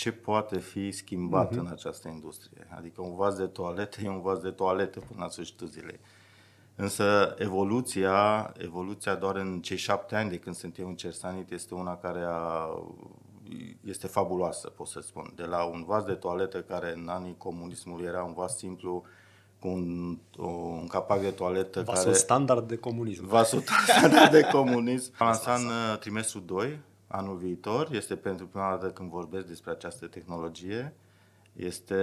ce poate fi schimbat uh-huh. în această industrie. Adică un vas de toaletă e un vas de toaletă până la sfârșitul zilei. Însă evoluția, evoluția doar în cei șapte ani de când sunt eu în Cersanit este una care a, este fabuloasă, pot să spun. De la un vas de toaletă care în anii comunismului era un vas simplu, cu un, o, un capac de toaletă Vasul care... standard de comunism. Vasul standard de comunism. Am lansat în uh, trimestrul 2, anul viitor. Este pentru prima dată când vorbesc despre această tehnologie. Este,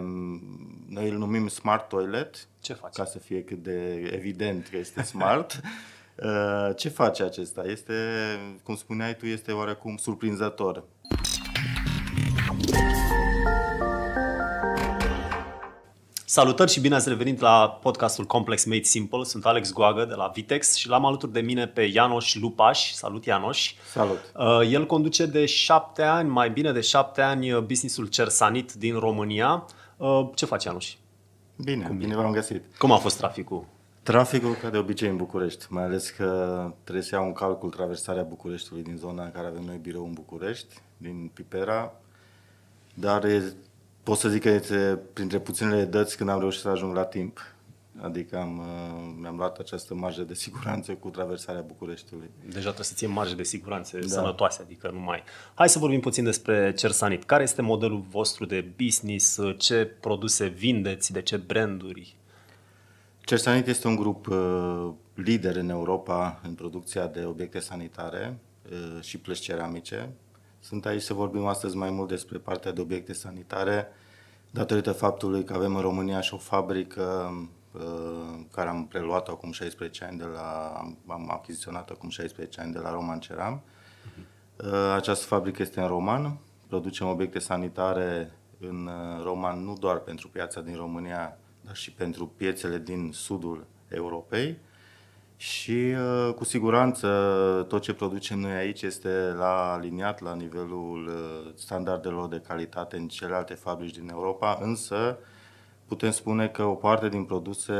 mm, noi îl numim Smart Toilet, Ce faci? ca să fie cât de evident că este smart. Uh, Ce face acesta? Este, cum spuneai tu, este oarecum surprinzător. Salutări și bine ați revenit la podcastul Complex Made Simple. Sunt Alex Goagă de la Vitex și l-am alături de mine pe Ianoș Lupaș. Salut, Ianoș! Salut! Uh, El conduce de șapte ani, mai bine de șapte ani, uh, businessul Cersanit din România. Uh, Ce faci, Ianoș? Bine, bine v-am găsit. Cum a fost traficul? Traficul, ca de obicei, în București, mai ales că trebuie să iau un calcul traversarea Bucureștiului din zona în care avem noi birou în București, din Pipera, dar e, pot să zic că este printre puținele dăți când am reușit să ajung la timp. Adică am, uh, mi-am luat această marjă de siguranță cu traversarea Bucureștiului. Deja trebuie să ții marge de siguranță da. sănătoase, adică nu mai... Hai să vorbim puțin despre Cersanit. Care este modelul vostru de business? Ce produse vindeți? De ce branduri? Cersanit este un grup uh, lider în Europa în producția de obiecte sanitare uh, și plăci ceramice. Sunt aici să vorbim astăzi mai mult despre partea de obiecte sanitare, datorită faptului că avem în România și o fabrică uh, care am preluat acum 16 ani de la, am, am achiziționat acum 16 ani de la Roman Ceram. Uh, Această fabrică este în Roman, producem obiecte sanitare în uh, Roman nu doar pentru piața din România, dar și pentru piețele din sudul Europei. Și uh, cu siguranță tot ce producem noi aici este la aliniat la nivelul uh, standardelor de calitate în celelalte fabrici din Europa, însă putem spune că o parte din produse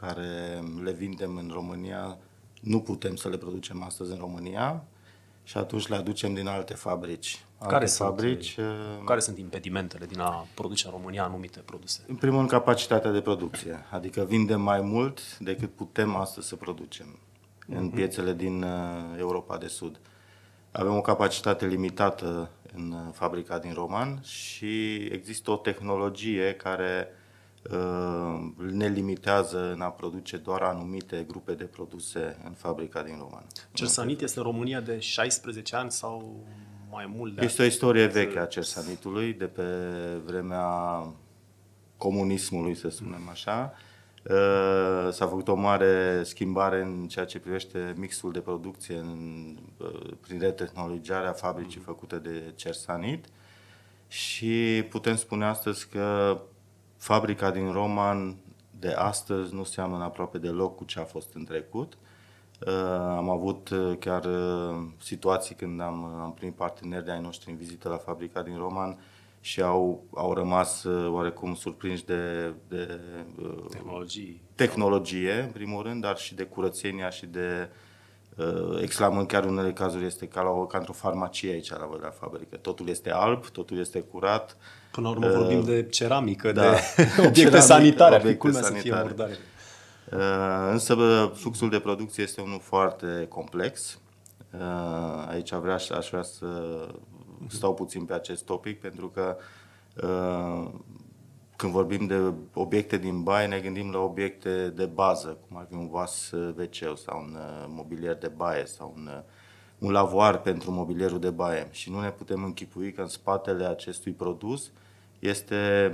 care le vindem în România nu putem să le producem astăzi în România și atunci le aducem din alte fabrici. Alte Care sunt, fabrici, uh, Care sunt impedimentele din a produce în România anumite produse? În primul rând, capacitatea de producție. Adică vindem mai mult decât putem astăzi să producem în piețele din uh, Europa de Sud. Avem o capacitate limitată în uh, fabrica din Roman și există o tehnologie care uh, ne limitează în a produce doar anumite grupe de produse în fabrica din Roman. Cersanit este în România de 16 ani sau mai mult de Este o istorie veche a cersanitului, de pe vremea comunismului, să spunem așa. Uh, S-a făcut o mare schimbare în ceea ce privește mixul de producție în, uh, prin retehnologizarea fabricii făcute de Cersanit și putem spune astăzi că fabrica din Roman de astăzi nu seamănă aproape deloc cu ce a fost în trecut. Uh, Am avut uh, chiar uh, situații când am, am primit parteneri de ai noștri în vizită la fabrica din Roman și au, au rămas uh, oarecum surprinși de, de uh, tehnologii. tehnologie, în primul rând, dar și de curățenia și de uh, exclamând chiar în unele cazuri este ca, la o, ca într-o farmacie aici la voi la fabrică. Totul este alb, totul este curat. Până la urmă vorbim de ceramică, da. de obiecte Ceramică, sanitare, ar fi obiecte culmea să fie sanitare. murdare. Uh, Însă bă, fluxul de producție este unul foarte complex. Uh, Aici vrea, aș vrea să stau puțin pe acest topic pentru că uh, când vorbim de obiecte din baie, ne gândim la obiecte de bază, cum ar fi un vas wc sau un uh, mobilier de baie sau un, uh, un lavoar pentru mobilierul de baie. Și nu ne putem închipui că în spatele acestui produs este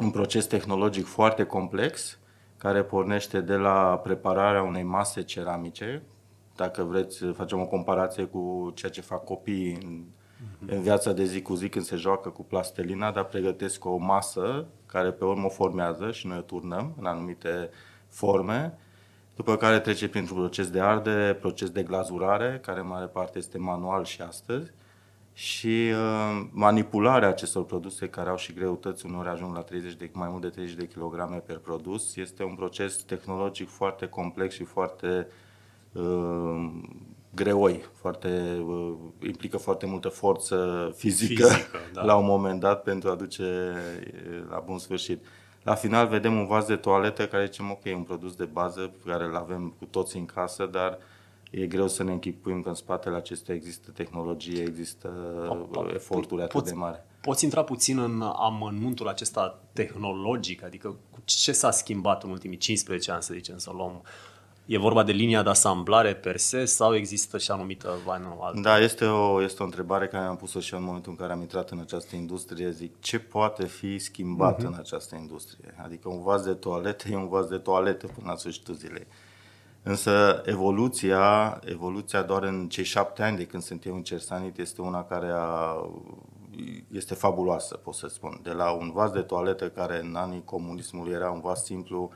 un proces tehnologic foarte complex care pornește de la prepararea unei mase ceramice. Dacă vreți, facem o comparație cu ceea ce fac copiii în, în viața de zi cu zi când se joacă cu plastelina, dar pregătesc o masă care pe urmă o formează și noi o turnăm în anumite forme, după care trece printr-un proces de ardere, proces de glazurare, care în mare parte este manual și astăzi, și uh, manipularea acestor produse care au și greutăți, uneori ajung la 30 de, mai mult de 30 de kilograme per produs, este un proces tehnologic foarte complex și foarte uh, greoi, foarte, uh, implică foarte multă forță fizică, Fizică, da. la un moment dat pentru a duce uh, la bun sfârșit. La final vedem un vas de toaletă care zicem, ok, un produs de bază pe care îl avem cu toți în casă, dar e greu să ne închipuim că în spatele acestea există tehnologie, există uh, eforturi atât Poți- de mari. Poți intra puțin în amănuntul acesta tehnologic, adică cu ce s-a schimbat în ultimii 15 ani, să zicem, să luăm. E vorba de linia de asamblare per se sau există și anumită, vai, nu, altă? Da, este o, este o întrebare care mi-am pus-o și eu în momentul în care am intrat în această industrie. Zic, ce poate fi schimbat uh-huh. în această industrie? Adică un vas de toaletă e un vas de toaletă până la sfârșitul zilei. Însă evoluția, evoluția doar în cei șapte ani de când sunt eu în Cersanit este una care a, este fabuloasă, pot să spun. De la un vas de toaletă care în anii comunismului era un vas simplu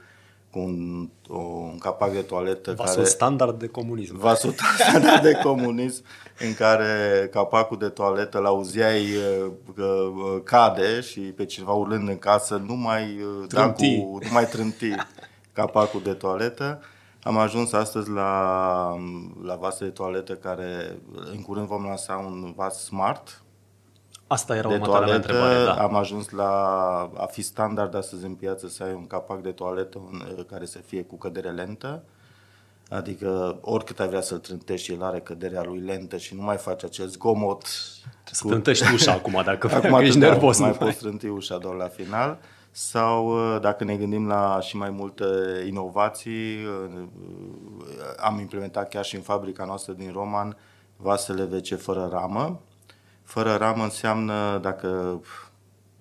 cu un, o, un capac de toaletă Vasul care... standard de comunism. vasul standard de comunism în care capacul de toaletă l-auzeai uh, că uh, cade și pe cineva urlând în casă nu mai uh, da cu, Trânti. nu mai trânti capacul de toaletă. Am ajuns astăzi la, la vase de toaletă care în curând vom lansa un vas smart Asta era de următoarea mea toaletă. întrebare, da. Am ajuns la a fi standard astăzi în piață să ai un capac de toaletă un- care să fie cu cădere lentă. Adică oricât ai vrea să-l trântești, el are căderea lui lentă și nu mai face acel zgomot. Trebuie să trântești ușa acum, dacă, Acum dacă ești atât, da, nervos. mai nu poți trânti ușa doar la final. Sau uh, dacă ne gândim la și mai multe inovații, uh, am implementat chiar și în fabrica noastră din Roman vasele WC fără ramă. Fără ramă înseamnă, dacă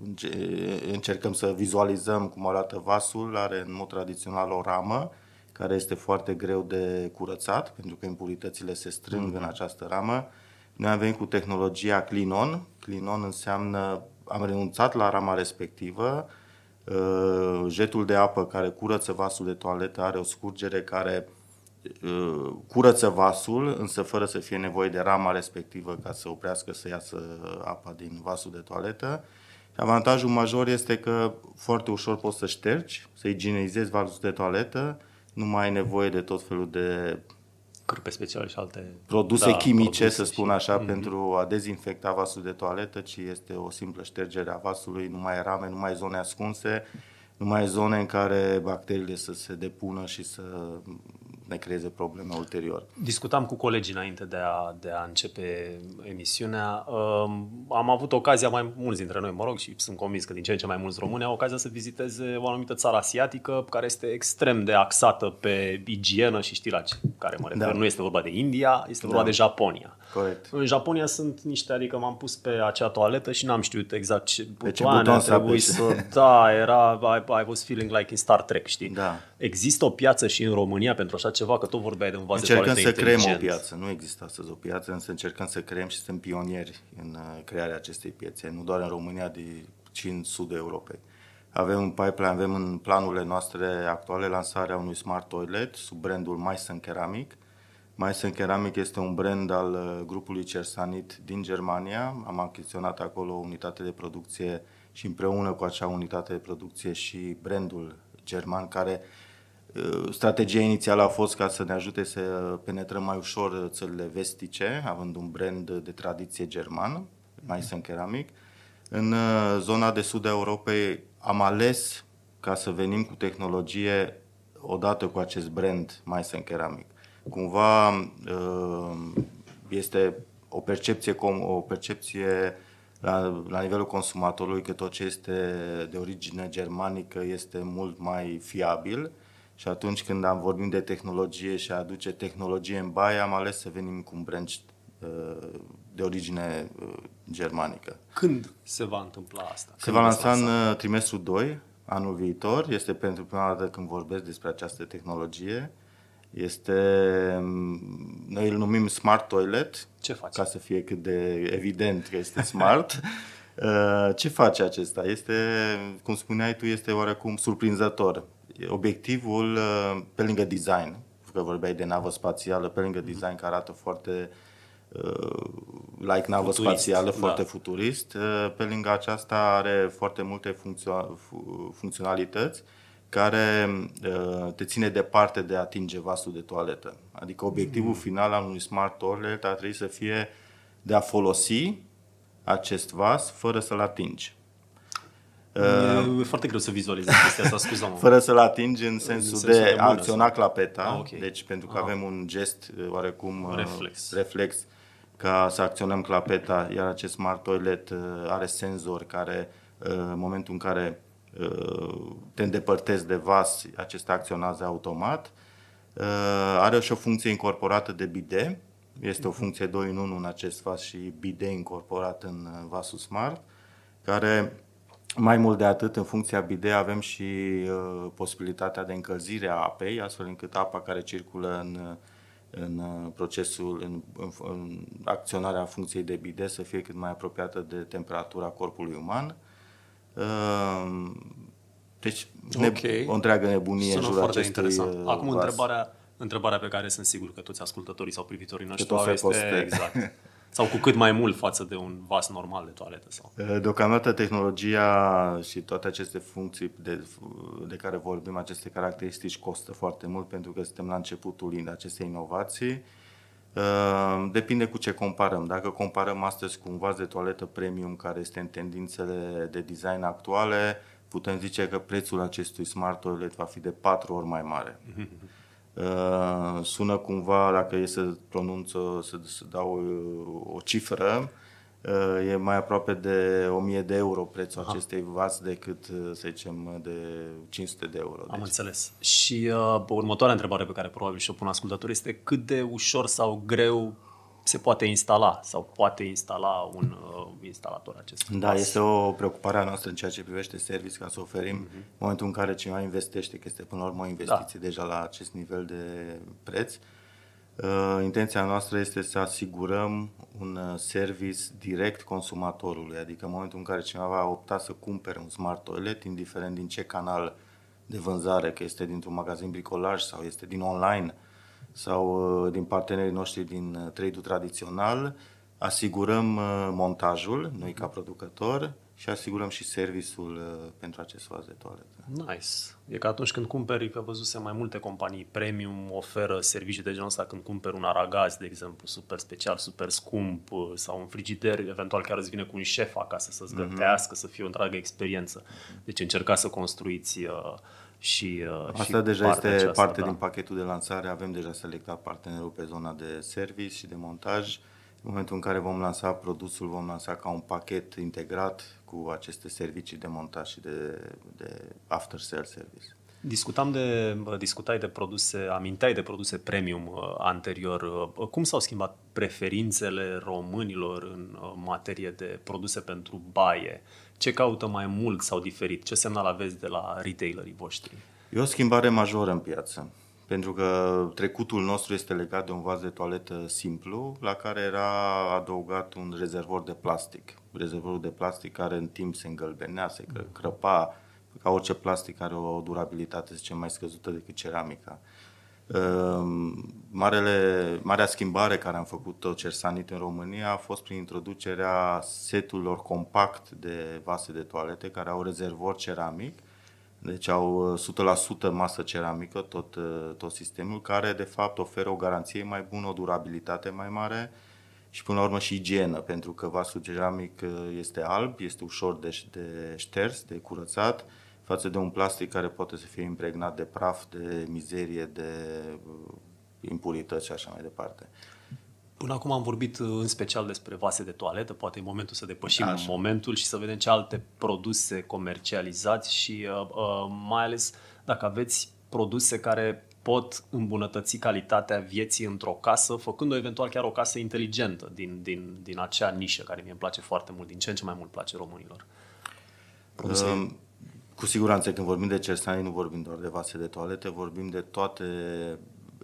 înce- încercăm să vizualizăm cum arată vasul, are în mod tradițional o ramă care este foarte greu de curățat, pentru că impuritățile se strâng în această ramă. Noi am venit cu tehnologia Clinon. Clinon înseamnă, am renunțat la rama respectivă, Uh, jetul de apă care curăță vasul de toaletă are o scurgere care uh, curăță vasul, însă fără să fie nevoie de rama respectivă ca să oprească să iasă apa din vasul de toaletă. Avantajul major este că foarte ușor poți să ștergi, să igienizezi vasul de toaletă, nu mai ai nevoie de tot felul de Cârpe speciale și alte... produse da, chimice, produse să spun și- așa, pentru a dezinfecta vasul de toaletă, ci este o simplă ștergere a vasului, nu mai ai rame, nu mai ai zone ascunse, nu mai ai zone în care bacteriile să se depună și să ne creeze probleme ulterior. Discutam cu colegii înainte de a, de a începe emisiunea. Um, am avut ocazia, mai mulți dintre noi, mă rog, și sunt convins că din ce în ce mai mulți români au ocazia să viziteze o anumită țară asiatică care este extrem de axată pe igienă și știi la ce, care mă refer. Da. Nu este vorba de India, este vorba Da. de Japonia. Corect. În Japonia sunt niște, adică m-am pus pe acea toaletă și n-am știut exact ce ce butoane buton a să trebuit apeși. să... Da, era, I, I was feeling like in Star Trek, știi? Da. Există o piață și în România pentru așa ceva, că tot vorbeai de un vas de Încercăm toaletă să creăm o inteligent. piață. Nu există astăzi o piață, însă încercăm să creăm și suntem pionieri în uh, crearea acestei piețe, nu doar în România, de- ci în sudul Europei. Avem în pipeline, avem în planurile noastre actuale lansarea unui smart toilet sub brandul Meissen Ceramic. Meissen Ceramic este un brand al uh, grupului Cersanit din Germania. Am achiziționat acolo o unitate de producție și împreună cu acea unitate de producție și brandul german care Uh, Strategia inițială a fost ca să ne ajute să penetrăm mai ușor țările vestice, având un brand de tradiție german, Meissen Ceramic. În uh, zona de sud a Europei am ales ca să venim cu tehnologie odată cu acest brand Meissen Ceramic. Cumva uh, este o percepție, com- o percepție la, la nivelul consumatorului că tot ce este de origine germanică este mult mai fiabil și atunci când am vorbit de tehnologie și a aduce tehnologie în baie, am ales să venim cu un brand uh, de origine uh, germanică. Când se va întâmpla asta? Se Când va veți lansa în lansa? uh, trimestrul 2, anul viitor. Este pentru prima dată când vorbesc despre această tehnologie. Este, mm, noi îl numim Smart Toilet, Ce faci? ca să fie cât de evident că este smart. Uh, Ce face acesta? Este, cum spuneai tu, este oarecum surprinzător. Obiectivul, uh, pe lângă design, că vorbeai de navă spațială, pe lângă design care arată foarte uh, like navă Futurist, spațială, da. foarte futurist, uh, pe lângă aceasta are foarte multe funcțio- fu- funcționalități care uh, te ține departe de a atinge vasul de toaletă. Adică obiectivul mm. final al unui smart toilet ar trebui să fie de a folosi acest vas fără să-l atingi. Uh, e foarte greu să vizualizez chestia asta, scuză mă Fără să-l atingi în sensul, în sensul de, de a acționa sau? clapeta, ah, okay. deci pentru că ah. avem un gest uh, oarecum uh, reflex. reflex ca să acționăm clapeta, iar acest smart toilet are senzor care în momentul în care te îndepărtezi de vas, acesta acționează automat. Are și o funcție incorporată de bide, este o funcție 2 în 1 în acest vas și bide incorporat în vasul smart, care mai mult de atât, în funcția bide avem și uh, posibilitatea de încălzire a apei, astfel încât apa care circulă în, în procesul, în, în, în acționarea funcției de bide să fie cât mai apropiată de temperatura corpului uman. Uh, deci, okay. ne, o întreagă nebunie Sună în jurul acestui interesant. Uh, Acum, vas. întrebarea, întrebarea pe care sunt sigur că toți ascultătorii sau privitorii noștri au este... Exact. Sau cu cât mai mult față de un vas normal de toaletă? Sau? Eh, deocamdată tehnologia și toate aceste funcții de, de care vorbim, aceste caracteristici costă foarte mult pentru că suntem la începutul acestei inovații. Eh, depinde cu ce comparăm. Dacă comparăm astăzi cu un vas de toaletă premium care este în tendințele de design actuale, putem zice că prețul acestui smart toilet va fi de patru ori mai mare. Uh, sună cumva, dacă e să pronunț, să, să dau uh, o cifră, uh, e mai aproape de 1000 de euro prețul Aha. acestei vas decât, să zicem, de 500 de euro. Am deci. înțeles. Și uh, următoarea întrebare pe care probabil și-o pun ascultătorii este cât de ușor sau greu se poate instala sau poate instala un uh, instalator acest Da, pas. este o preocupare a noastră în ceea ce privește service ca să oferim uh-huh. în momentul în care cineva investește, că este până la urmă o investiție da. deja la acest nivel de preț. Uh, intenția noastră este să asigurăm un uh, service direct consumatorului, adică în momentul în care cineva va opta să cumpere un smart toilet, indiferent din ce canal de vânzare, că este dintr-un magazin bricolaj sau este din online, uh, sau uh, din partenerii noștri din uh, trade-ul tradițional, asigurăm uh, montajul, noi ca producător, și asigurăm și serviciul pentru acest vas de toaletă. Nice. E că atunci când cumperi, că văzuse mai multe companii premium oferă servicii de genul ăsta când cumperi un aragaz, de exemplu, super special, super scump sau un frigider, eventual chiar îți vine cu un șef acasă să-ți mhm. gătească, mm-hmm. să fie o întreagă experiență. Deci încercați să construiți uh, și uh, Asta și deja este aceasta, parte da. din pachetul de lansare. Avem deja selectat partenerul pe zona de service și de montaj. În momentul în care vom lansa produsul, vom lansa ca un pachet integrat cu aceste servicii de montaj și de, de after sale service. Discutam de, discutai de produse, aminteai de produse premium uh, anterior. Uh, cum s-au schimbat preferințele românilor în uh, materie de produse pentru baie? Ce caută mai mult sau diferit? Ce semnal aveți de la retailerii voștri? E o schimbare majoră în piață. Pentru că trecutul nostru este legat de un vas de toaletă simplu, la care era adăugat un rezervor de plastic. Rezervorul de plastic care în timp se îngălbenea, se crăpa, ca orice plastic are o durabilitate, să zicem, mai scăzută decât ceramica. Ehm, marele, marea schimbare care am făcut-o Cersanit în România a fost prin introducerea seturilor compact de vase de toalete care au rezervor ceramic, deci au 100% masă ceramică tot, tot sistemul, care de fapt oferă o garanție mai bună, o durabilitate mai mare și până la urmă și igienă, pentru că vasul ceramic este alb, este ușor de, de șters, de curățat, față de un plastic care poate să fie impregnat de praf, de mizerie, de uh, impurități și așa mai departe. Până acum am vorbit uh, în special despre vase de toaletă, poate e momentul să depășim Așa. momentul și să vedem ce alte produse comercializați și uh, uh, mai ales dacă aveți produse care pot îmbunătăți calitatea vieții într-o casă, făcând-o eventual chiar o casă inteligentă din, din, din acea nișă care mie îmi place foarte mult, din ce în ce mai mult place românilor. Produse... Um cu siguranță, când vorbim de Cersani, nu vorbim doar de vase de toalete, vorbim de toate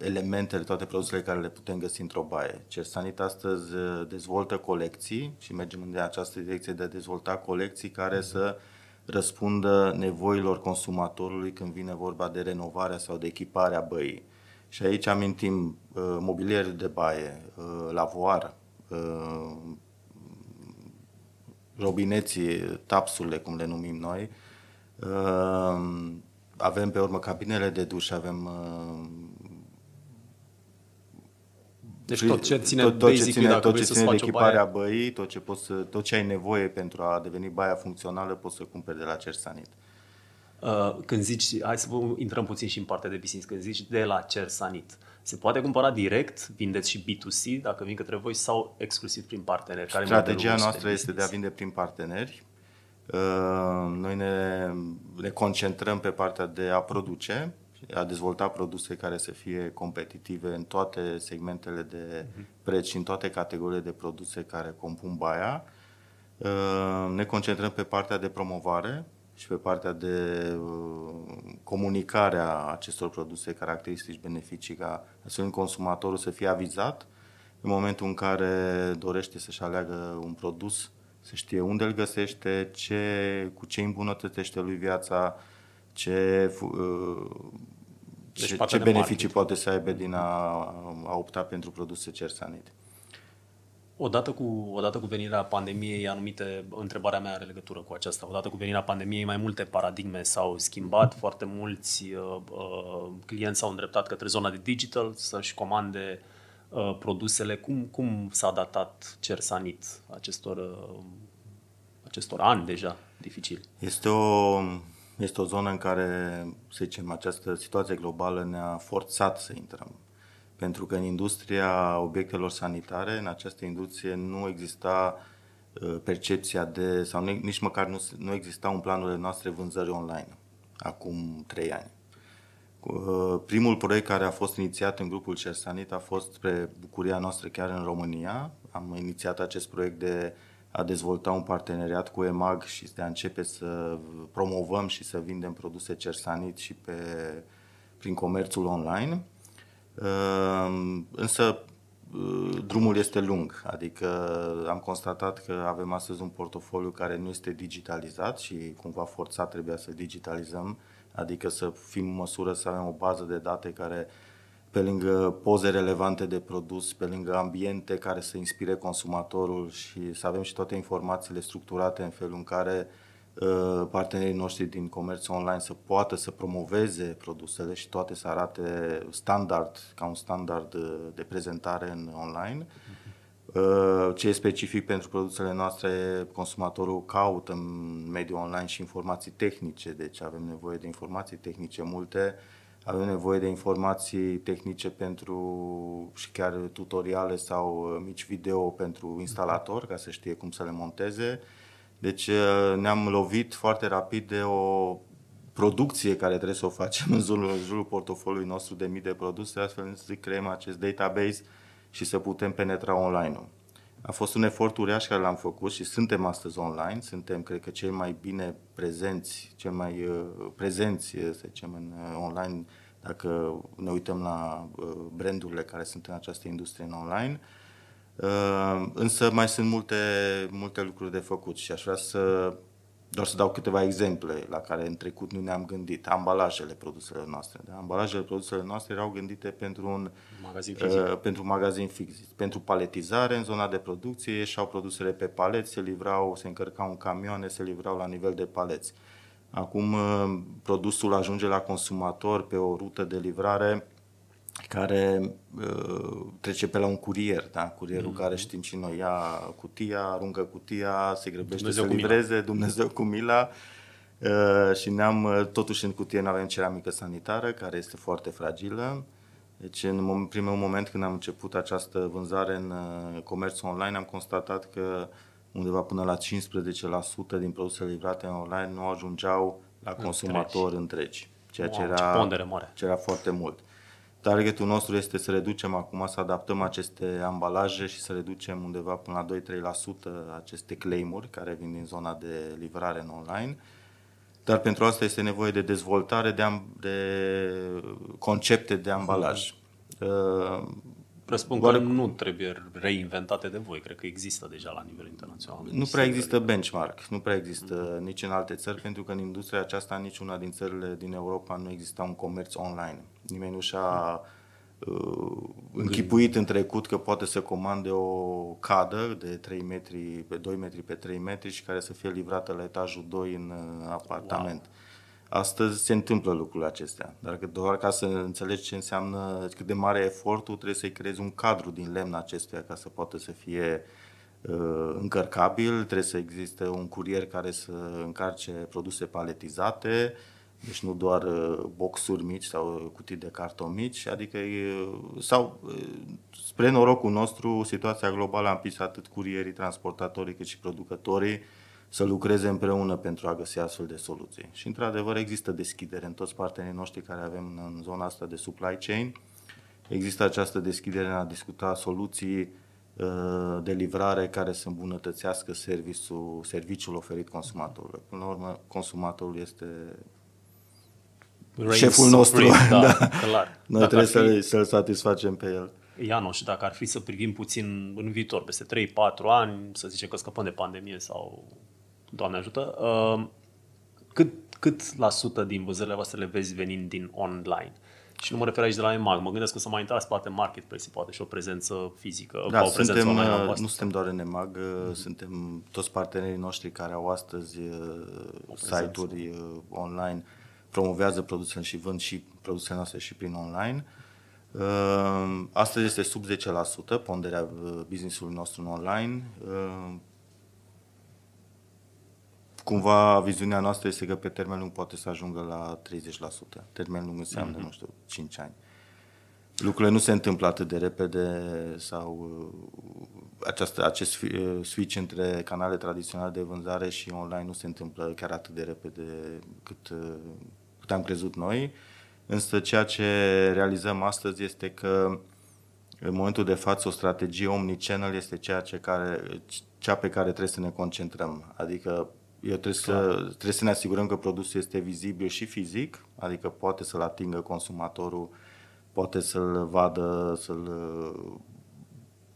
elementele, toate produsele care le putem găsi într-o baie. Cersanit astăzi uh, dezvoltă colecții și mergem în această direcție de a dezvolta colecții care să răspundă nevoilor consumatorului când vine vorba de renovarea sau de echiparea băii. Și aici amintim uh, mobilier de baie, uh, lavoar, uh, robineții, tapsurile, cum le numim noi, Ehm, avem pe urmă cabinele de duș, avem uh, deci tot ce ține tot, tot ce basic ține, dacă tot vrei ce să ține de faci o echiparea baie. băii, tot ce, poți să, tot ce ai nevoie pentru a deveni baia funcțională, poți să cumperi de la Cersanit. Uh, când zici, hai să vă intrăm puțin și în partea de business, când zici de la Cer Sanit, se poate cumpăra direct, vindeți și B2C dacă vin către voi sau exclusiv prin parteneri? Care e Strategia modelul noastră este de a business? vinde prin parteneri. Uh, Noi ne, ne concentrăm pe partea de a produce, a dezvolta produse care să fie competitive în toate segmentele de preț și în toate categoriile de produse care compun baia. Uh, Ne concentrăm pe partea de promovare și pe partea de uh, comunicare a acestor produse, caracteristici, beneficii, ca astfel încât consumatorul să fie avizat în momentul în care dorește să-și aleagă un produs, să știe unde îl găsește, ce, cu ce îmbunătățește lui viața, ce, fu- uh, Deci ce, partea ce de beneficii marketing. poate să aibă din a, a opta pentru produse cersanite. Odată cu, odată cu venirea pandemiei, anumite, întrebarea mea are legătură cu aceasta, odată cu venirea pandemiei, mai multe paradigme s-au schimbat, foarte mulți uh, uh, clienți s-au îndreptat către zona de digital să-și comande uh, produsele. Cum, cum s-a datat Cersanit acestor, uh, acestor ani deja dificili? Este o, este o zonă în care, să zicem, această situație globală ne-a forțat să intrăm. Pentru că în industria obiectelor sanitare, în această industrie, nu exista uh, percepția de, sau nu- nici măcar nu, nu exista un planurile noastre vânzări online, acum trei ani. Uh, Primul proiect care a fost inițiat în grupul Cersanit a fost spre bucuria noastră chiar în România. Am inițiat acest proiect de a dezvolta un parteneriat cu EMAG și de a începe să promovăm și să vindem produse Cersanit și pe, prin comerțul online. Uh, Însă uh, drumul este lung, adică am constatat că avem astăzi un portofoliu care nu este digitalizat și cumva forțat trebuia să digitalizăm, adică să fim în măsură să avem o bază de date care pe lângă poze relevante de produs, pe lângă ambiente care să inspire consumatorul și să avem și toate informațiile structurate în felul în care uh, partenerii noștri din comerț online să poată să promoveze produsele și toate să arate standard, ca un standard uh, de prezentare în online. Uh, Ce e specific pentru produsele noastre, consumatorul caută în mediul online și informații tehnice, deci avem nevoie de informații tehnice multe, avem nevoie de informații tehnice pentru și chiar tutoriale sau uh, mici video pentru instalator, ca să știe cum să le monteze. Deci uh, ne-am lovit foarte rapid de o producție care trebuie să o facem în jurul, în jurul portofoliului nostru de mii de produse, astfel încât să creăm acest database și să putem penetra online-ul. A fost un efort uriaș care l-am făcut și suntem astăzi online, suntem, cred că, cel mai bine prezenți, cel mai uh, prezenți, uh, să zicem, în uh, online, dacă ne uităm la uh, brandurile care sunt în această industrie în online. Uh, însă mai sunt multe, multe lucruri de făcut și aș vrea să doar să dau câteva exemple la care în trecut nu ne-am gândit. Ambalajele produselor noastre. Da? Ambalajele produselor noastre erau gândite pentru un Magazin fizic. uh, pentru magazin fizic. Pentru paletizare, în zona de producție, ieșeau produsele pe paleți, se livrau, se încărcau în camioane, se livrau la nivel de paleți. Acum uh, produsul ajunge la consumator pe o rută de livrare care uh, trece pe la un curier, da? curierul mm-hmm. care știm și noi, ia cutia, aruncă cutia, se grăbește Dumnezeu să cu mila. livreze, Dumnezeu cu mila. Uh, și ne-am, uh, totuși în cutie nu avem ceramică sanitară, care este foarte fragilă. Deci în mom- primul moment când am început această vânzare în uh, comerțul online, am constatat că undeva până la 15% din produsele livrate în online nu ajungeau la consumator întregi, ceea ce Wow, ce era, pondere mare. ce era foarte mult. Targetul nostru este să reducem acum, să adaptăm aceste ambalaje și să reducem undeva până la 2-3% aceste claimuri care vin din zona de livrare în online. Dar pentru asta este nevoie de dezvoltare de, am, de concepte de ambalaj. Uh, Presupun Doar- că nu trebuie reinventate de voi, cred că există deja la nivel internațional. Nu prea există benchmark, nu prea există nici în alte țări, pentru că în industria aceasta, în niciuna din țările din Europa, nu exista un comerț online. Nimeni nu și-a uh, închipuit în trecut că poate să comande o cadă de 3 metri pe 2 metri pe 3 metri și care să fie livrată la etajul 2 în uh, apartament. Astăzi se întâmplă lucrurile acestea, dar că doar ca să înțelegi ce înseamnă, cât de mare e efortul, trebuie să-i creezi un cadru din lemn acestuia ca să poată să fie uh, încărcabil, trebuie să existe un curier care să încarce produse paletizate, deci nu doar uh, boxuri mici sau cutii de carton mici, adică e, sau uh, spre norocul nostru, situația globală a împins atât curierii, transportatorii cât și producătorii să lucreze împreună pentru a găsi astfel de soluții. Și într-adevăr există deschidere în toți partenerii noștri care avem în zona asta de supply chain. Există această deschidere în a discuta soluții uh, de livrare care să îmbunătățească serviciul, serviciul oferit consumatorului. Până la urmă, consumatorul este Reigns șeful nostru. supreme, da, da. clar. Noi Dacă trebuie ar fi- să-l, să-l satisfacem pe el. Ianoș, dacă ar fi să privim puțin în viitor, peste 3-4 ani, să zicem că scăpăm de pandemie sau, Doamne ajută, uh, cât, cât la sută din vânzările voastre le vezi venind din online? Și nu mă refer aici de la EMAG, mă gândesc că să mai intrați poate în marketplace, poate și o prezență fizică, Da, o prezență suntem, online a uh, voastră. nu suntem doar în EMAG, uh, suntem toți partenerii noștri care au astăzi uh, site-uri uh, online, promovează produsele și vând și produsele noastre și prin online. Uh, Astăzi este sub 10% ponderea uh, business-ului nostru în online. Uh, Cumva viziunea noastră este că pe termen lung poate să ajungă la 30%. Termen lung înseamnă, nu știu, 5 ani lucrurile nu se întâmplă atât de repede sau uh, această, acest fi- uh, switch între canale tradiționale de vânzare și online nu se întâmplă chiar atât de repede cât, uh, cât am crezut noi. Însă ceea ce realizăm astăzi este că în momentul de față o strategie omnichannel este ceea ce care, cea pe care trebuie să ne concentrăm. Adică eu trebuie să, trebuie să ne asigurăm că produsul este vizibil și fizic, adică poate să-l atingă consumatorul poate să-l vadă, să-l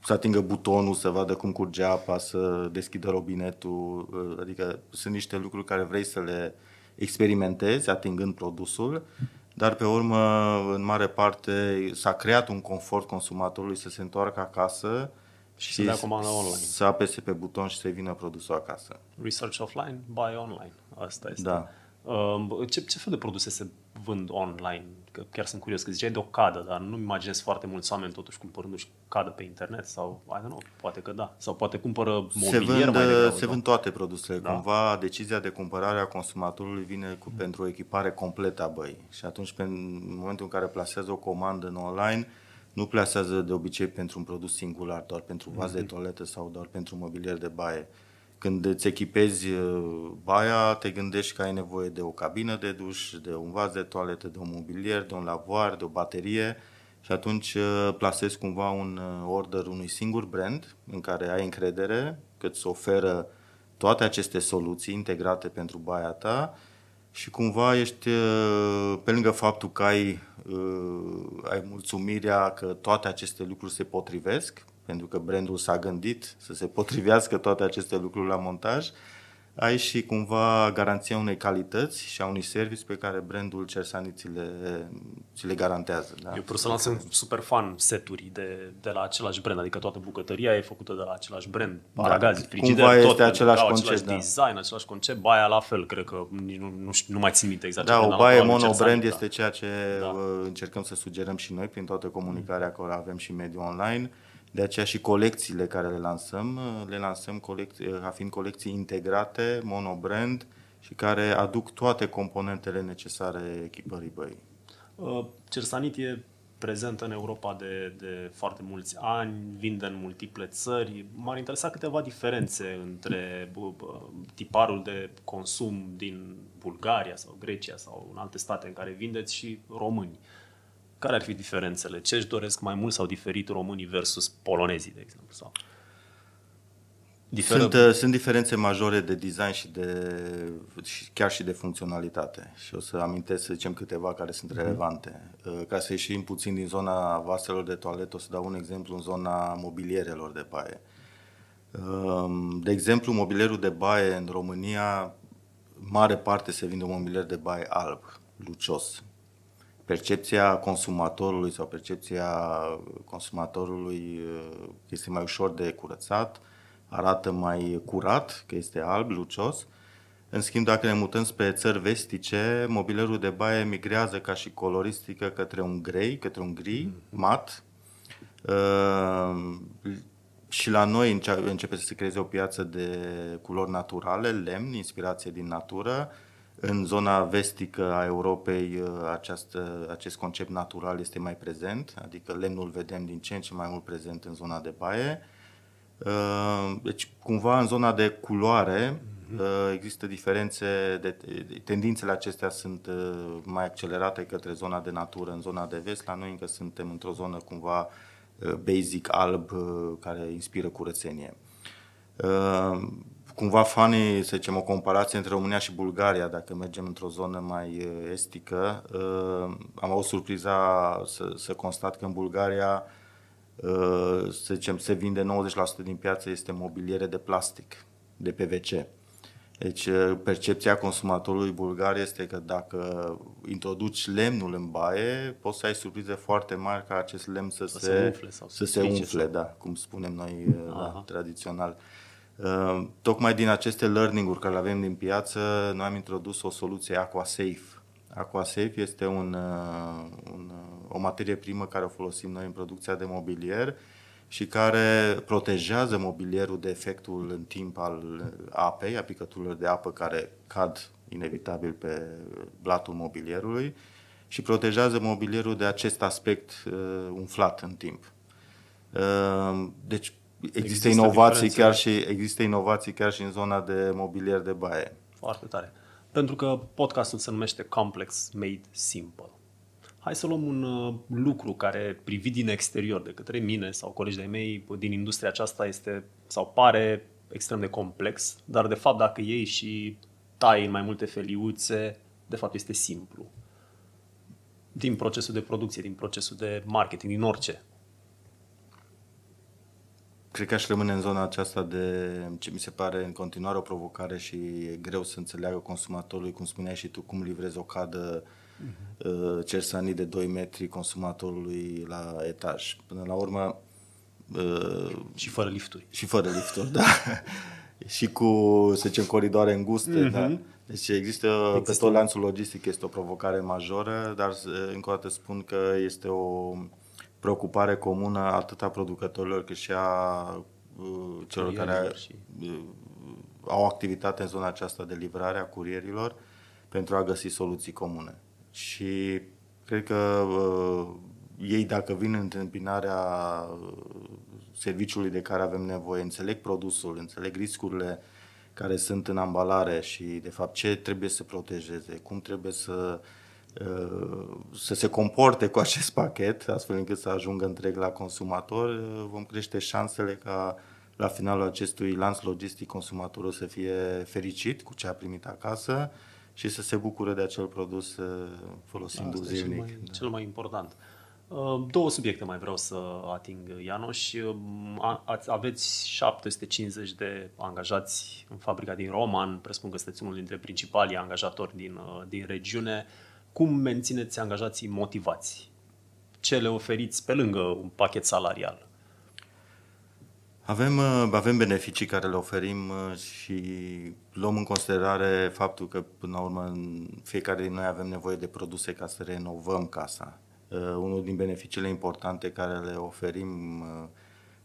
să atingă butonul, să vadă cum curge apa, să deschidă robinetul, adică sunt niște lucruri care vrei să le experimentezi atingând produsul, dar pe urmă, în mare parte, s-a creat un confort consumatorului să se întoarcă acasă și să dea comandă online. să apese pe buton și să vină produsul acasă. Research offline, buy online. Asta este. Da. Um, Ce, ce fel de produse se vând online? Că chiar sunt curios, că ziceai de o cadă, dar nu-mi imaginez foarte mulți oameni totuși cumpărându-și cadă pe internet sau, I don't know, poate că da. Sau poate cumpără Se mobilier vând, mai degrabă. se da? vând toate produsele. Da. Cumva decizia de cumpărare a consumatorului vine cu, pentru o echipare completă a băii. Și atunci, pe, în momentul în care plasează o comandă în online, nu plasează de obicei pentru un produs singular, doar pentru vas de toaletă sau doar pentru mobilier de baie. Când îți echipezi uh, baia, te gândești că ai nevoie de o cabină de duș, de un vas de toaletă, de un mobilier, de un lavoar, de o baterie și atunci uh, plasezi cumva un uh, order unui singur brand în care ai încredere că îți oferă toate aceste soluții integrate pentru baia ta și cumva ești, uh, pe lângă faptul că ai, uh, ai mulțumirea că toate aceste lucruri se potrivesc, pentru că brandul s-a gândit să se potrivească toate aceste lucruri la montaj, ai și cumva garanția unei calități și a unui service pe care brandul Cersani ți le, ți le garantează. Da? Eu personal sunt super fan seturi de, de la același brand, adică toată bucătăria e făcută de la același brand, paragazi, Da, frigider, cumva tot, este același au concept, același da. design, același concept, baia la fel, cred că nici nu, nu, știu, nu mai țin minte exact. ce Da, brand o am baie acolo, monobrand Cersani, este ceea ce Da. uh, încercăm să sugerăm și noi prin toată comunicarea care avem și mediul online. De aceea și colecțiile care le lansăm, uh, le lansăm colecții, uh, ca fiind colecții integrate, monobrand și care aduc toate componentele necesare echipării băii. Uh, Cersanit e prezent în Europa de, de foarte mulți ani, vinde în multiple țări. M-ar interesa câteva diferențe între bă, bă, tiparul de consum din Bulgaria sau Grecia sau în alte state în care vindeți și români. Care ar fi diferențele? Ce își doresc mai mult sau diferit românii versus polonezii, de exemplu? Sau... Diferă... Sunt, uh, sunt diferențe majore de design și de și chiar și de funcționalitate. Și o să amintesc, să zicem, câteva care sunt relevante. Uh, Ca să ieșim puțin din zona vaselor de toaletă, o să dau un exemplu în zona mobilierelor de baie. Um, De exemplu, mobilierul de baie în România, mare parte se vinde un mobilier de baie alb, lucios. Percepția consumatorului sau percepția consumatorului uh, este mai ușor de curățat, arată mai curat, că este alb, lucios. În schimb, dacă ne mutăm spre țări vestice, mobilierul de baie migrează ca și coloristică către un grey, către un gri, mat. Uh, și la noi începe să se creeze o piață de culori naturale, lemn, inspirație din natură. În zona vestică a Europei uh, această, acest concept natural este mai prezent, adică lemnul vedem din ce în ce mai mult prezent în zona de baie. Uh, deci, cumva, în zona de culoare mhm. uh, există diferențe, de, tendințele acestea sunt mai accelerate către zona de natură, în zona de vest. La noi încă suntem într-o zonă cumva basic, alb, care inspiră curățenie cumva fanii, să zicem, o comparație între România și Bulgaria, dacă mergem într-o zonă mai uh, estică. Uh, am avut surpriza să, să constat că în Bulgaria, uh, să zicem, se vinde 90% din piață este mobiliere de plastic, de PVC. Deci percepția consumatorului bulgar este că dacă introduci lemnul în baie, poți să ai surprize foarte mari ca acest lemn să, să se, se umfle, sau să se umfle sau... da, cum spunem noi da, tradițional. Uh, Ehm, tocmai din aceste learning-uri care le avem din piață, noi am introdus o soluție AquaSafe. AquaSafe este un, uh, un, uh, o materie primă care o folosim noi în producția de mobilier și care protejează mobilierul de efectul în timp al apei, a picăturilor de apă care cad inevitabil pe blatul mobilierului și protejează mobilierul de acest aspect uh, umflat în timp. Uh, deci există, există inovații chiar și există inovații chiar și în zona de mobilier de baie. Foarte tare. Pentru că podcastul se numește Complex Made Simple. Hai să luăm un uh, lucru care privit din exterior de către mine sau colegi de mei din industria aceasta este sau pare extrem de complex, dar de fapt dacă iei și tai în mai multe feliuțe, de fapt este simplu. Din procesul de producție, din procesul de marketing, din orice cred că aș rămâne în zona aceasta de ce mi se pare în continuare o provocare și e greu să înțeleagă consumatorului, cum spuneai și tu, cum livrezi o cadă uh-huh. uh, cersanii de 2 metri consumatorului la etaj. Până la urmă... Uh, și fără lifturi. Și fără lifturi, da. și cu, să zicem, coridoare înguste, uh-huh. da. Deci există, există, pe tot lanțul logistic este o provocare majoră, dar încă o dată spun că este o preocupare comună atât a producătorilor cât și a uh, celor care și... Uh, au activitate în zona aceasta de livrare a curierilor pentru a găsi soluții comune. Și cred că uh, ei, dacă vin în întâmpinarea uh, serviciului de care avem nevoie, înțeleg produsul, înțeleg riscurile care sunt în ambalare și, de fapt, ce trebuie să protejeze, cum trebuie să uh, Uh, să se comporte cu acest pachet, astfel încât să ajungă întreg la consumator, uh, vom crește șansele ca la finalul acestui lanț logistic consumatorul să fie fericit cu ce a primit acasă și să se bucure de acel produs uh, folosindu-l zilnic. Cel mai, da. cel mai important. Două subiecte mai vreau să ating, Ianoș. Aveți 750 de angajați în fabrica din Roman, presupun că sunteți unul dintre principalii angajatori din, din regiune. Cum mențineți angajații motivați? Ce le oferiți pe lângă un pachet salarial? Avem, uh, avem beneficii care le oferim uh, și luăm în considerare faptul că, până la urmă, fiecare din noi avem nevoie de produse ca să renovăm casa. Uh, unul din beneficiile importante care le oferim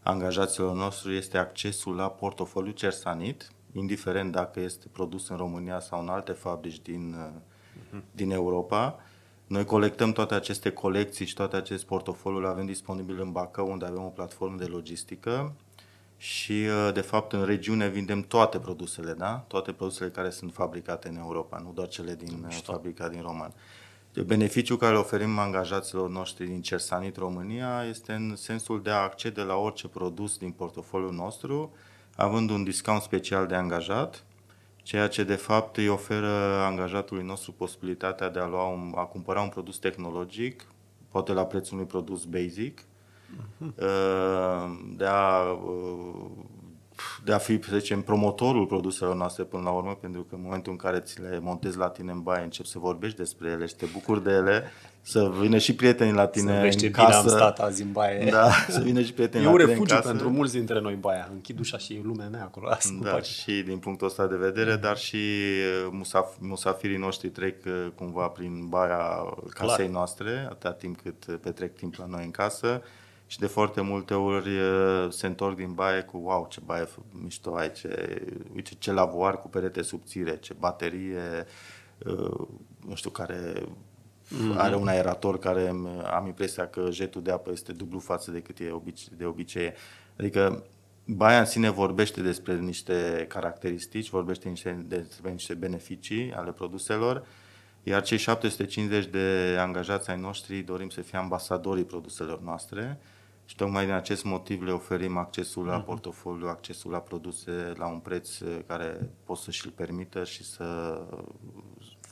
angajaților nostru este accesul la portofoliu Cersanit, indiferent dacă este produs în România sau în alte fabrici din din Europa. Noi colectăm toate aceste colecții și toate acest portofoliu le avem disponibil în Bacău, unde avem o platformă de logistică și, uh, de fapt, în regiune vindem toate produsele, da? Toate produsele care sunt fabricate în Europa, nu doar cele din uh, fabrica din Roman. De beneficiul care îl oferim angajaților noștri din Cersanit România este în sensul de a accede la orice produs din portofoliul nostru, având un discount special de angajat, ceea ce de fapt îi oferă angajatului nostru posibilitatea de a, lua un, a cumpăra un produs tehnologic, poate la prețul unui produs basic, uh-huh. de a uh, de a fi, să zicem, promotorul produselor noastre până la urmă, pentru că în momentul în care ți le montezi la tine în baie, începi să vorbești despre ele și te bucuri de ele, să vină și prietenii la tine să vezi ce în bine casă. am stat azi în baie. Da, să vină și prietenii E un la tine în refugiu casă. pentru mulți dintre noi baia. Închid ușa și e lumea mea acolo. Asta nu Da, face. și din punctul ăsta de vedere, dar și uh, musaf- musafirii noștri trec uh, cumva prin baia casei noastre, atâta timp cât uh, petrec timp la noi în casă și de foarte multe ori uh, se întorc din baie cu wow, ce baie f- mișto ai, ce, uite ce lavoar cu perete subțire, ce baterie, uh, nu știu, care are un aerator care îmi- am impresia că jetul de apă este dublu față de cât e obice- de obicei. Adică baia în sine vorbește despre niște caracteristici, vorbește niște, despre niște beneficii ale produselor, iar cei 750 de angajați ai noștri dorim să fie ambasadorii produselor noastre și tocmai din acest motiv le oferim accesul la portofoliu, accesul la produse la un preț eh, care pot să și-l permită și să,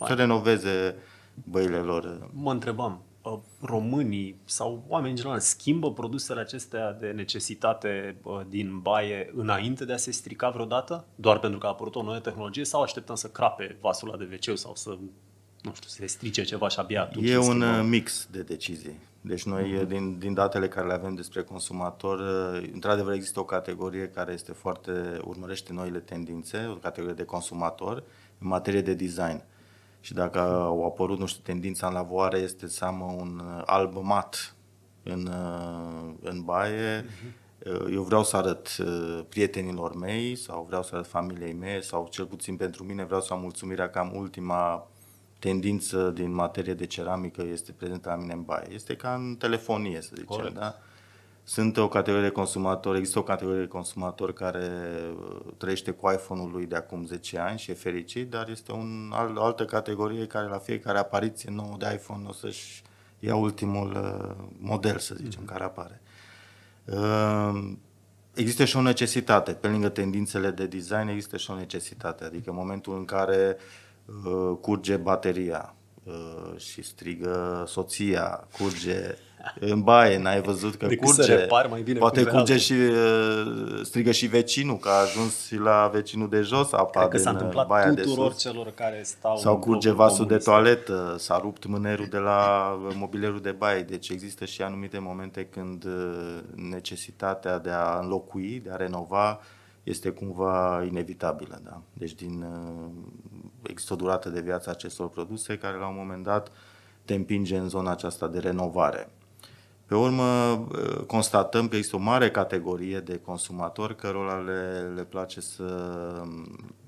să renoveze băile lor. Mă întrebam, uh, românii sau oamenii în general schimbă produsele acestea de necesitate uh, din baie înainte de a se strica vreodată? Doar pentru că a apărut o nouă tehnologie sau așteptăm să crape vasul ăla de wc sau să, nu știu, să se strice ceva și abia atunci E să un schimbăm? uh, mix de decizii. Deci noi, uh, din, din datele care le avem despre consumator, uh, într-adevăr există o categorie care este foarte, urmărește noile tendințe, o categorie de consumator în materie de design. Și dacă au apărut, nu știu, tendința în lavoare este să am un uh, alb mat în, uh, în baie, uh, eu vreau să arăt uh, prietenilor mei sau vreau să arăt familiei mele sau cel puțin pentru mine vreau să am mulțumirea că am ultima tendință din materie de ceramică este prezentă la mine în baie. Este ca în telefonie, să zicem, Corect. da? Sunt o categorie de consumatori, există o categorie de consumatori care uh, trăiește cu iPhone-ul lui de acum 10 ani și e fericit, dar este un, al, o altă categorie care la fiecare apariție nouă de iPhone o să-și ia ultimul uh, model, să zicem, care apare. Uh, Există și o necesitate, pe lângă tendințele de design există și o necesitate, adică în momentul în care uh, curge bateria uh, și strigă soția, curge în baie, n-ai văzut că Decât curge. să repari, mai bine Poate curge curge altul. și uh, strigă și vecinul, că a ajuns și la vecinul de jos apa Cred că din s-a uh, întâmplat baia de tuturor sus. celor care stau Sau în curge blocul vasul de comunist. toaletă, s-a rupt mânerul de la mobilierul de baie. Deci există și anumite momente când uh, necesitatea de a înlocui, de a renova, este cumva inevitabilă. Da? Deci din, uh, există o durată de viață a acestor produse care la un moment dat te împinge în zona aceasta de renovare. Pe urmă, uh, constatăm că există o mare categorie de consumatori cărora le, le place să,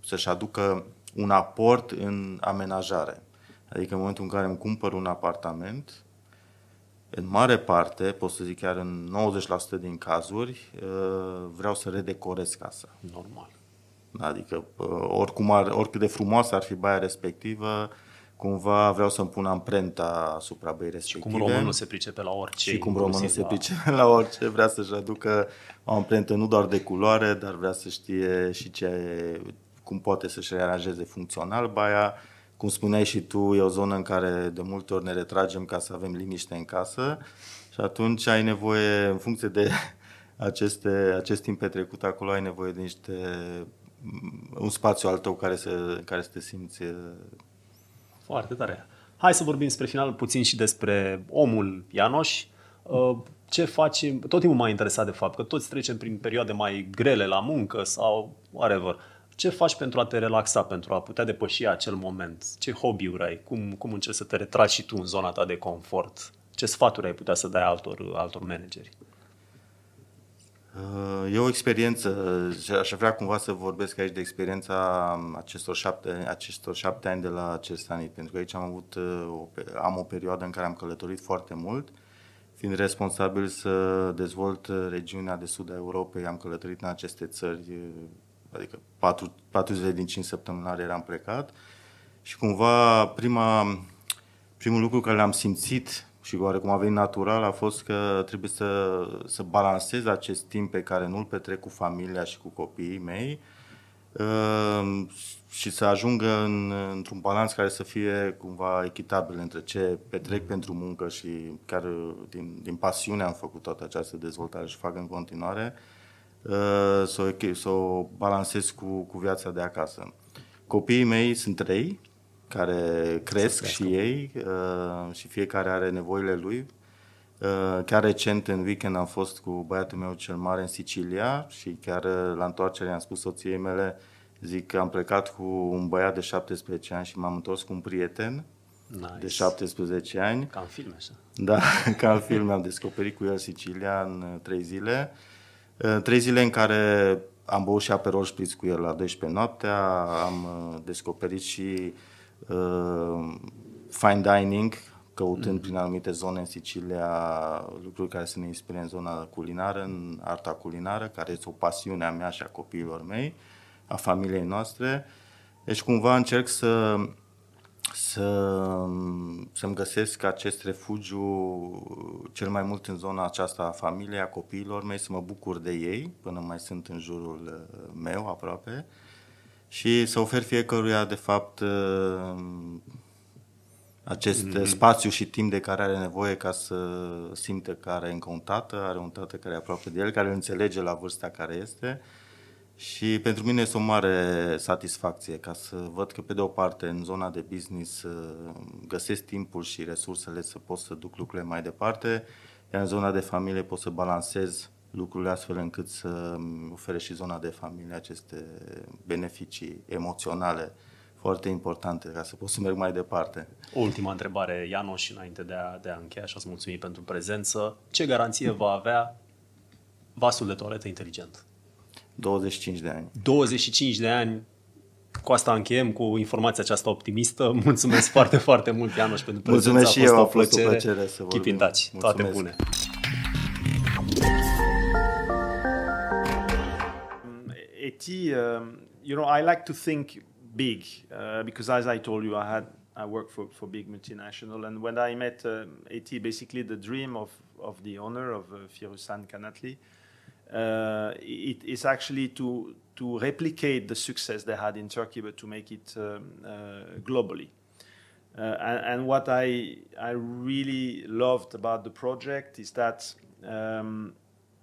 să-și aducă un aport în amenajare. Adică în momentul în care îmi cumpăr un apartament, în mare parte, pot să zic chiar în 90% din cazuri, uh, vreau să redecorez casa. Normal. Adică uh, oricum ar, oricât de frumoasă ar fi baia respectivă, cumva vreau să-mi pun amprenta asupra băii respective. Cum românul se pricepe la orice. Și cum românul inclusiv se la- pricepe la orice, vrea să-și aducă o amprentă nu doar de culoare, dar vrea să știe și ce, cum poate să-și rearanjeze funcțional baia. Cum spuneai și tu, e o zonă în care de multe ori ne retragem ca să avem liniște în casă și atunci ai nevoie, în funcție de aceste, acest timp petrecut acolo, ai nevoie de niște un spațiu al tău care să, care să te simți Foarte tare. Hai să vorbim spre final puțin și despre omul Ianoș. Uh, Ce facem? Tot timpul m-a interesat de fapt că toți trecem prin perioade mai grele la muncă sau whatever. Ce faci pentru a te relaxa, pentru a putea depăși acel moment? Ce hobby-uri ai? Cum, cum încerci să te retragi și tu în zona ta de confort? Ce sfaturi ai putea să dai altor, altor manageri? Uh, E o experiență și aș vrea cumva să vorbesc aici de experiența acestor șapte, acestor șapte ani de la Cersanit, pentru că aici am avut uh, o, pe- am o perioadă în care am călătorit foarte mult, fiind responsabil să dezvolt uh, regiunea de sud a Europei, am călătorit în aceste țări, uh, adică patru, patru zile din cinci săptămânare eram plecat și cumva prima, primul lucru care l-am simțit și oarecum a venit natural a fost că trebuie să, să balancez acest timp pe care nu-l petrec cu familia și cu copiii mei uh, și să ajungă în, într-un balans care să fie cumva echitabil între ce petrec pentru muncă și chiar din, din pasiune am făcut toată această dezvoltare și fac în continuare, uh, să, o, să o balancez cu, cu viața de acasă. Copiii mei sunt trei, care cresc și ei uh, și fiecare are nevoile lui. Uh, chiar recent, în weekend, am fost cu băiatul meu cel mare în Sicilia și chiar uh, la întoarcere am spus soției mele, zic că am plecat cu un băiat de 17 ani și m-am întors cu un prieten Nice. de 17 ani. Ca în filme, așa. Da, ca în film am descoperit cu el Sicilia în uh, trei zile. Uh, Trei zile în care am băut și aperol spritz cu el la 12 noaptea, am uh, descoperit și uh, fine dining, căutând mm. prin anumite zone în Sicilia lucruri care să ne inspire în zona culinară, în arta culinară, care este o pasiune a mea și a copiilor mei, a familiei noastre. Deci cumva încerc să să, să-mi găsesc acest refugiu cel mai mult în zona aceasta a familiei, a copiilor mei, să mă bucur de ei până mai sunt în jurul uh, meu aproape și să ofer fiecăruia de fapt uh, acest mm-hmm. spațiu și timp de care are nevoie ca să simte că are încă un tată, are un tată care e aproape de el, care îl înțelege la vârsta care este și pentru mine este o mare satisfacție ca să văd că, pe de o parte, în zona de business uh, găsesc timpul și resursele să pot să duc lucrurile mai departe, iar în zona de familie pot să balancez lucrurile astfel încât să ofere și zona de familie aceste beneficii emoționale foarte importante ca să pot să merg mai departe. Ultima întrebare, Ianoș, înainte de a, de a încheia și a-ți mulțumi pentru prezență. Ce garanție va avea vasul de toaletă inteligent? 25 de ani. 25 de ani, cu asta încheiem, cu informația aceasta optimistă. Mulțumesc foarte, foarte mult, Ianoș, pentru prezență. Mulțumesc și a fost eu, o a fost o plăcere. plăcere să Keep vorbim. in touch. Toate Mulțumesc. bune. AT, um, you know, I like to think big uh, because, as I told you, I had I worked for, for big multinational, and when I met uh, AT, basically the dream of, of the owner of uh, Firusan Kanatli, uh, it is actually to to replicate the success they had in Turkey, but to make it um, uh, globally. Uh, and, and what I I really loved about the project is that um,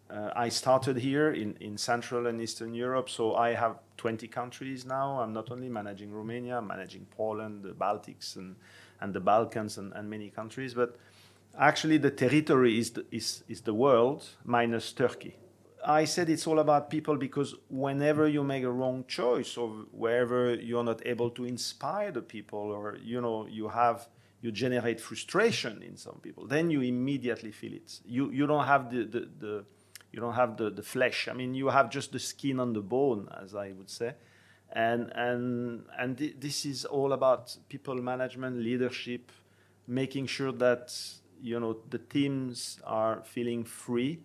uh, I started here in, in Central and Eastern Europe, so I have 20 countries now. I'm not only managing Romania, I'm managing Poland, the Baltics, and, and the Balkans, and, and many countries. But actually, the territory is the, is, is the world minus Turkey. I said it's all about people because whenever you make a wrong choice or wherever you're not able to inspire the people or you know you have you generate frustration in some people then you immediately feel it. You you don't have the the, the you don't have the, the flesh. I mean you have just the skin on the bone as i would say. And and and thi- this is all about people management leadership making sure that you know the teams are feeling free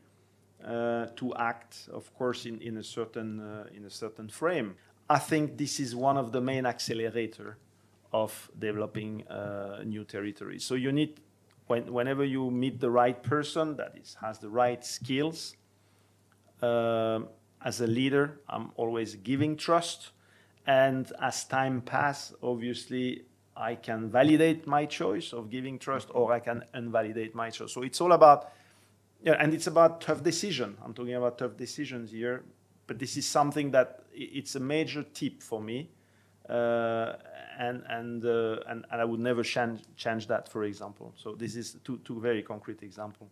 uh, to act, of course, in, in a certain uh, in a certain frame. I think this is one of the main accelerator of developing uh, new territories. So you need, when, whenever you meet the right person that is has the right skills, um, as a leader, I'm always giving trust, and as time pass, obviously. I can validate my choice of giving trust, or I can invalidate my choice. So it's all about yeah, and it's about tough decision. I'm talking about tough decisions here, but this is something that it's a major tip for me, uh, and and, uh, and and I would never change change that, for example. So this is two two very concrete example.